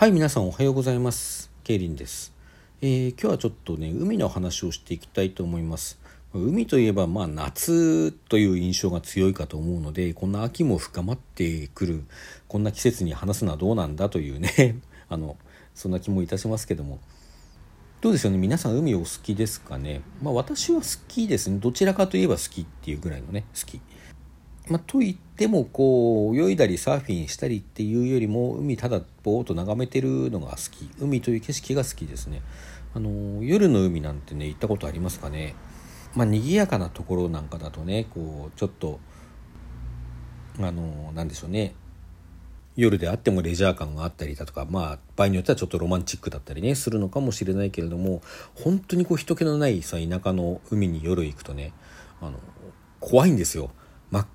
はい皆さんおはようございます。ケイリンです、えー、今日はちょっとね海の話をしていきたいと思います。海といえばまあ夏という印象が強いかと思うのでこんな秋も深まってくるこんな季節に話すのはどうなんだというね あのそんな気もいたしますけども。どうでしょうね？皆さん海お好きですかね？まあ私は好きですね。どちらかといえば好きっていうぐらいのね好き。まあ、と言ってもこう泳いだりサーフィンしたりっていうよりも海ただぼーっと眺めてるのが好き。海という景色が好きですね。あの夜の海なんてね行ったことありますかね。まあ賑やかなところなんかだとねこうちょっとあのなんでしょうね。夜であってもレジャー感があったりだとかまあ場合によってはちょっとロマンチックだったりねするのかもしれないけれども本当にこう人気のないさ田舎の海に夜行くとねあの怖いんですよ。真っ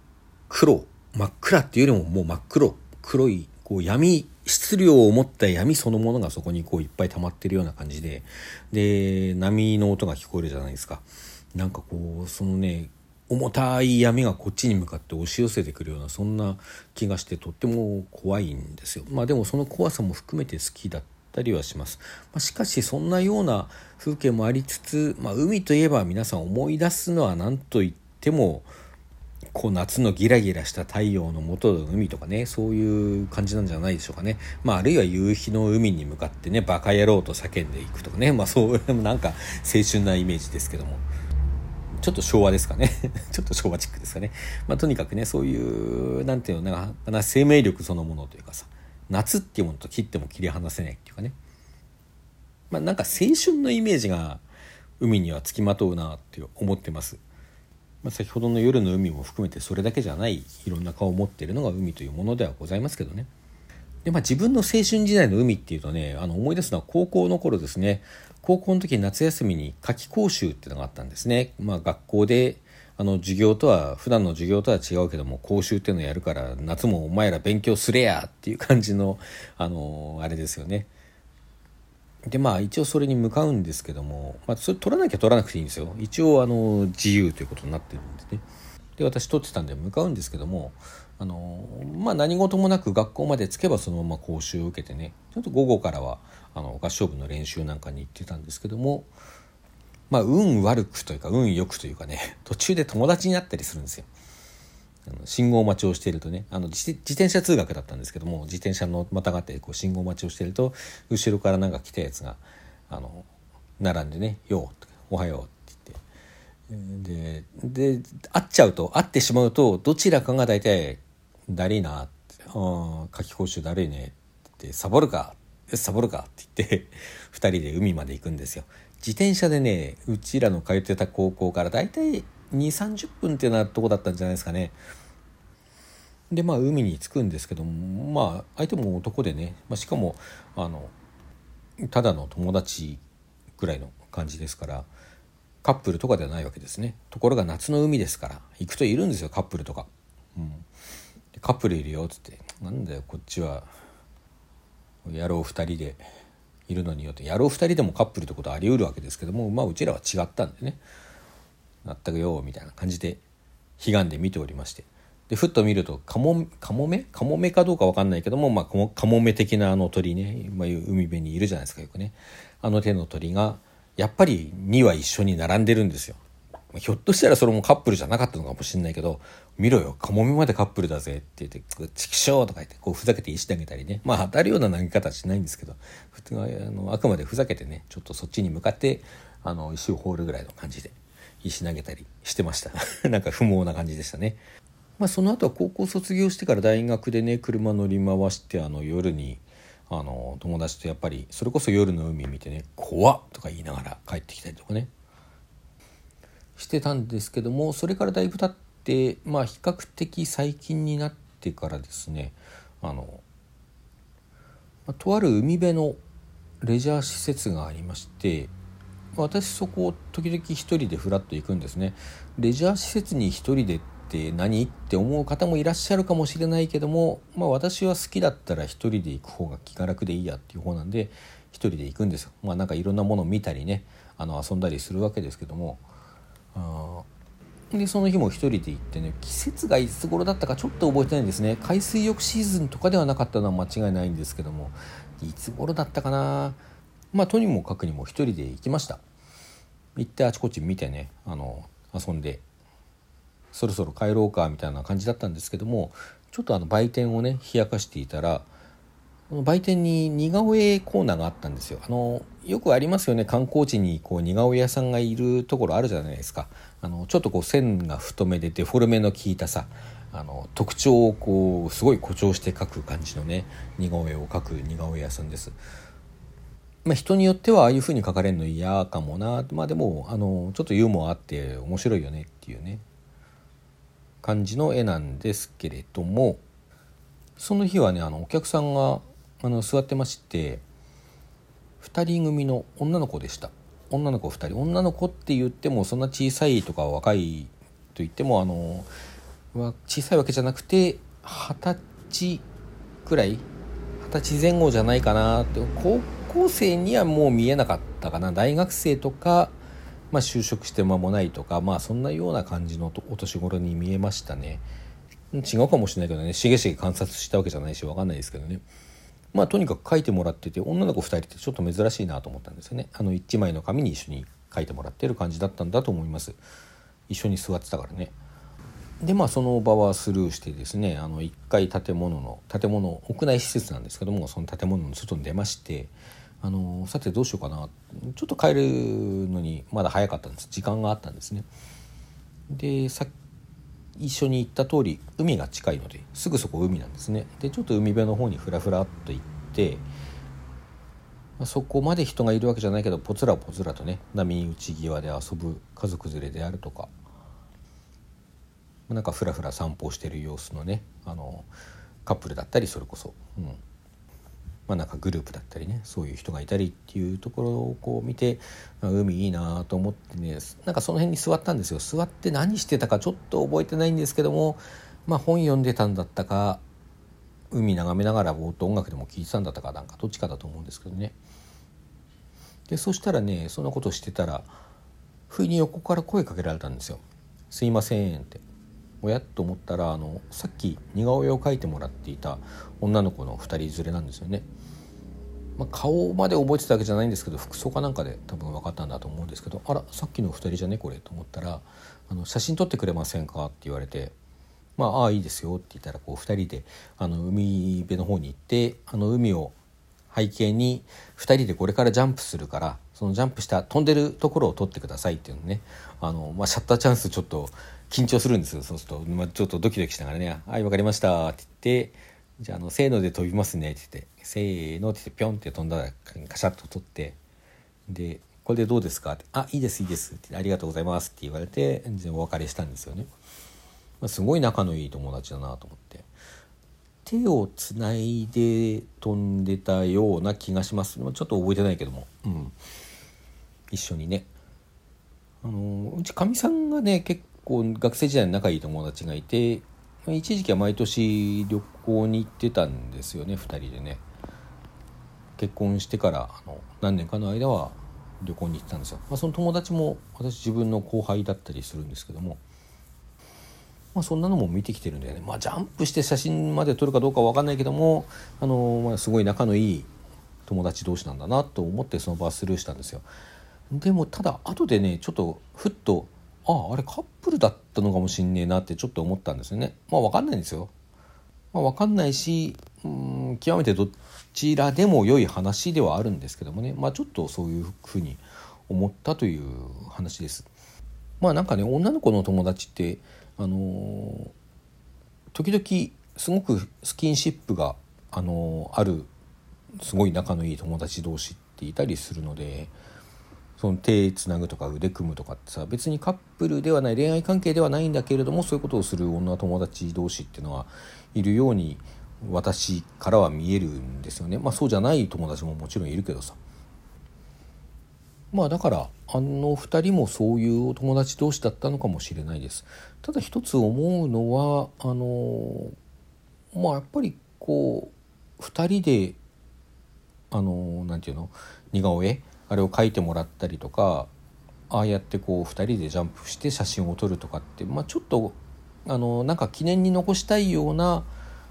黒真っ暗っていうよりももう真っ黒。黒いこう闇質量を持った闇そのものがそこにこういっぱい溜まってるような感じで。で波の音が聞こえるじゃないですか。なんかこうそのね重たい闇がこっちに向かって押し寄せてくるようなそんな気がしてとっても怖いんですよ。まあでもその怖さも含めて好きだったりはします、まあ、しかしそんなような風景もありつつ、まあ、海といえば皆さん思い出すのは何と言ってもこう夏のギラギラした太陽の下の海とかねそういう感じなんじゃないでしょうかね、まあ、あるいは夕日の海に向かってねバカ野郎と叫んでいくとかね。まあそういうなんか青春なイメージですけども。ちょっと昭和ですかね。ちょっと昭和チックですかね。まあとにかくねそういうなんていうのな生命力そのものというかさ夏っていうものと切っても切り離せないっていうかね。まあなんか青春のイメージが海にはつきまとうなって思ってます。まあ、先ほどの夜の海も含めてそれだけじゃないいろんな顔を持っているのが海というものではございますけどね。でまあ、自分の青春時代の海っていうとねあの思い出すのは高校の頃ですね。高校の時夏休みに夏季講習っていうのがあったんですね、まあ、学校であの授業とは普段の授業とは違うけども講習っていうのをやるから夏もお前ら勉強すれやっていう感じのあのあれですよね。でまあ一応それに向かうんですけども、まあ、それ取らなきゃ取らなくていいんですよ。一応あの自由ということになってるんですね。で私取ってたんで向かうんですけどもあのまあ何事もなく学校まで着けばそのまま講習を受けてねちょっと午後からはあの合唱部の練習なんかに行ってたんですけどもまあ運悪くというか運良くというかね途中で友達になったりするんですよ。信号待ちをしているとねあの自転車通学だったんですけども自転車のまたがってこう信号待ちをしていると後ろからなんか来たやつがあの並んでね「よう」おはよう」って言ってでで会っちゃうと会ってしまうとどちらかが大体「だりいな」って「あ夏期講習だるいね」って「サボるか」サボるかって言って2人で海まで行くんですよ。自転車でねうちらの通ってた高校から大体2 3 0分っていうなとこだったんじゃないですかね。でまあ海に着くんですけどもまあ相手も男でね、まあ、しかもあのただの友達ぐらいの感じですからカップルとかではないわけですね。ところが夏の海ですから行くといるんですよカップルとか、うん、カップルいるよっつって。なんだよこっちは野郎2人でいるのによって。野郎2人でもカップルってことはあり得るわけですけどもまあうちらは違ったんでね。全くよみたいな感じで悲願で見ておりまして。でふっと見るとカモカモメ？カモメかどうか分かんないけども、まあ、カモメ的なあの鳥ね、まあ、海辺にいるじゃないですかよくね。あの手の鳥がやっぱり2羽一緒に並んでるんですよ。ひょっとしたらそれもカップルじゃなかったのかもしれないけど、見ろよ、カモメまでカップルだぜって言って、チキショーとか言って、こうふざけて石投げたりね。まあ当たるような投げ方はしないんですけど、普通はあのあくまでふざけてね、ちょっとそっちに向かって、あの、石を放るぐらいの感じで、石投げたりしてました。なんか不毛な感じでしたね。まあ、その後は高校卒業してから大学でね車乗り回してあの夜にあの友達とやっぱりそれこそ夜の海見てね「怖っ!」とか言いながら帰ってきたりとかねしてたんですけどもそれからだいぶ経ってまあ比較的最近になってからですねあの、とある海辺のレジャー施設がありまして私そこを時々一人でフラッと行くんですね。レジャー施設に一人でって何って思う方もいらっしゃるかもしれないけども、まあ、私は好きだったら一人で行く方が気が楽でいいやっていう方なんで一人で行くんですよ。まあなんかいろんなものを見たりねあの遊んだりするわけですけども。あでその日も一人で行ってね季節がいつ頃だったかちょっと覚えてないんですね。海水浴シーズンとかではなかったのは間違いないんですけどもいつ頃だったかな？まあとにもかくにも一人で行きました。行ってあちこち見てねあの遊んでそろそろ帰ろうかみたいな感じだったんですけどもちょっとあの売店をね冷やかしていたら売店に似顔絵コーナーがあったんですよ。あのよくありますよね観光地にこう似顔絵屋さんがいるところあるじゃないですか。あのちょっとこう線が太めでデフォルメの効いたさあの特徴をこうすごい誇張して描く感じのね似顔絵を描く似顔絵屋さんです。まあ、人によってはああいう風に描かれるの嫌かもな。まあでもあのちょっとユーモアあって面白いよねっていうね。感じの絵なんですけれどもその日はねあのお客さんがあの座ってまして2人組の女の子でした。女の子2人。女の子って言ってもそんな小さいとか若いと言ってもあの小さいわけじゃなくて二十歳くらい？二十歳前後じゃないかなって。高校生にはもう見えなかったかな。大学生とか、まあ、就職して間もないとかまあそんなような感じのお年頃に見えましたね。違うかもしれないけどね。しげしげ観察したわけじゃないし分かんないですけどね。まあとにかく書いてもらってて女の子2人ってちょっと珍しいなと思ったんですよね。あの1枚の紙に一緒に書いてもらってる感じだったんだと思います。一緒に座ってたからね。でまあその場はスルーしてですねあの1階建物の建物屋内施設なんですけどもその建物の外に出ましてあのさてどうしようかな。ちょっと帰るのにまだ早かったんです。時間があったんですね。でさ一緒に行った通り海が近いのですぐそこ海なんですね。でちょっと海辺の方にふらふらっと行ってそこまで人がいるわけじゃないけどぽつらぽつらとね波打ち際で遊ぶ家族連れであるとかなんかふらふら散歩してる様子のねあのカップルだったりそれこそ、うん。まあ、なんかグループだったりねそういう人がいたりっていうところをこう見て海いいなと思ってねなんかその辺に座ったんですよ。座って何してたかちょっと覚えてないんですけども、まあ、本読んでたんだったか海眺めながらぼーっと音楽でも聴いてたんだったかなんかどっちかだと思うんですけどね。でそしたらねそんなことしてたら不意に横から声かけられたんですよ「すいません」って。おやと思ったらあのさっき似顔絵を描いてもらっていた女の子の2人連れなんですよね。まあ、顔まで覚えてたわけじゃないんですけど服装かなんかで多分分かったんだと思うんですけど「あらさっきの2人じゃねこれ」と思ったら「あの写真撮ってくれませんか?」って言われて「まあああいいですよ」って言ったらこう2人であの海辺の方に行ってあの海を背景に2人でこれからジャンプするからそのジャンプした飛んでるところを撮ってくださいっていうのね。あの、まあ、シャッターチャンスちょっと緊張するんですよ。そうすると、まあ、ちょっとドキドキしながらね「はい分かりました」って言って「じゃあのせーので飛びますね」って言って「せーの」って言ってピョンって飛んだらカシャッと取ってで「これでどうですか?」って「あいいですいいです」って「ありがとうございます」って言われて全然お別れしたんですよね。まあ、すごい仲のいい友達だなと思って。手をつないで飛んでたような気がします。ちょっと覚えてないけども、うん、一緒にね。あのうちかみさんがね結構学生時代の仲いい友達がいて一時期は毎年旅行に行ってたんですよね2人でね。結婚してからあの何年かの間は旅行に行ってたんですよ、まあ、その友達も私自分の後輩だったりするんですけども、まあ、そんなのも見てきてるんだよね、まあ、ジャンプして写真まで撮るかどうかは分かんないけどもあの、まあ、すごい仲のいい友達同士なんだなと思ってその場はスルーしたんですよ。でもただ後でねちょっとふっとあああれカップルだったのかもしんねえなってちょっと思ったんですよね。まあ分かんないんですよ、まあ、分かんないしうん極めてどちらでも良い話ではあるんですけどもね。まあちょっとそういうふうに思ったという話です。まあなんかね女の子の友達ってあのー、時々すごくスキンシップが、あのー、あるすごい仲のいい友達同士っていたりするのでその手つなぐとか腕組むとかってさ別にカップルではない恋愛関係ではないんだけれどもそういうことをする女友達同士っていうのはいるように私からは見えるんですよね。まあそうじゃない友達ももちろんいるけどさ。まあだからあの2人もそういうお友達同士だったのかもしれないです。ただ一つ思うのはあのまあやっぱりこう2人であのなんていうの？似顔絵？あれを書いてもらったりとかああやってこう2人でジャンプして写真を撮るとかって、まあ、ちょっとあのなんか記念に残したいような、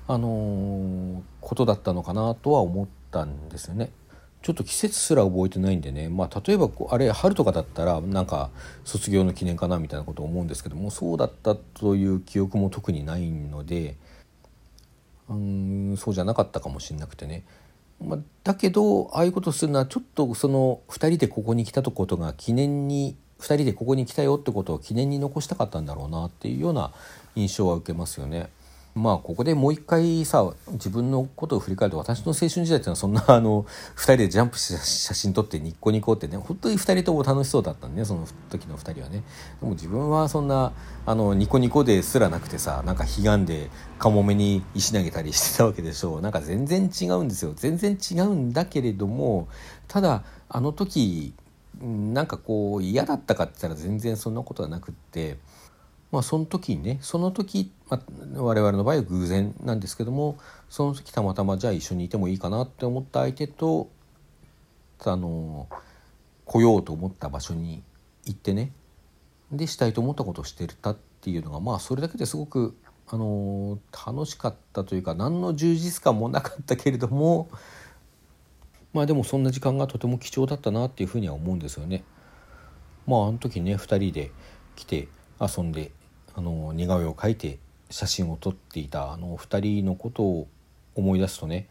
あのことだったのかなとは思ったんですよね。ちょっと季節すら覚えてないんでね、まあ、例えばこうあれ春とかだったらなんか卒業の記念かなみたいなことを思うんですけどもそうだったという記憶も特にないのでうんそうじゃなかったかもしれなくてね、まあ、だけどああいうことするのはちょっとその2人でここに来たとことが記念に2人でここに来たよってことを記念に残したかったんだろうなっていうような印象は受けますよね。まあここでもう一回さ自分のことを振り返ると私の青春時代っていうのはそんな あの2人でジャンプして写真撮ってニッコニコってね本当に2人とも楽しそうだったんでねその時の2人はねでも自分はそんなあのニコニコですらなくてさなんか悲願でカモメに石投げたりしてたわけでしょうなんか全然違うんですよ全然違うんだけれどもただあの時なんかこう嫌だったかって言ったら全然そんなことはなくって。まあ、その時にねその時、まあ、我々の場合は偶然なんですけどもその時たまたまじゃあ一緒にいてもいいかなって思った相手とあの来ようと思った場所に行ってねでしたいと思ったことをしてたっていうのがまあそれだけですごくあの楽しかったというか何の充実感もなかったけれどもまあでもそんな時間がとても貴重だったなっていうふうには思うんですよね。まああの時ね2人で来て遊んであの似顔絵を描いて写真を撮っていたあの2人のことを思い出すとね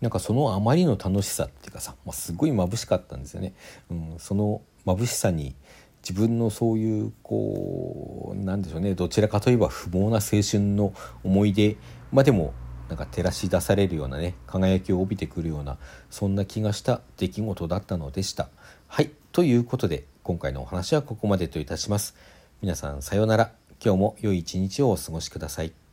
なんかそのあまりの楽しさっていうかさ、まあ、すごい眩しかったんですよね。うん、その眩しさに自分のそういうこうなんでしょうねどちらかといえば不毛な青春の思い出までもなんか照らし出されるようなね輝きを帯びてくるようなそんな気がした出来事だったのでした。はいということで今回のお話はここまでといたします。皆さんさようなら。今日も良い一日をお過ごしください。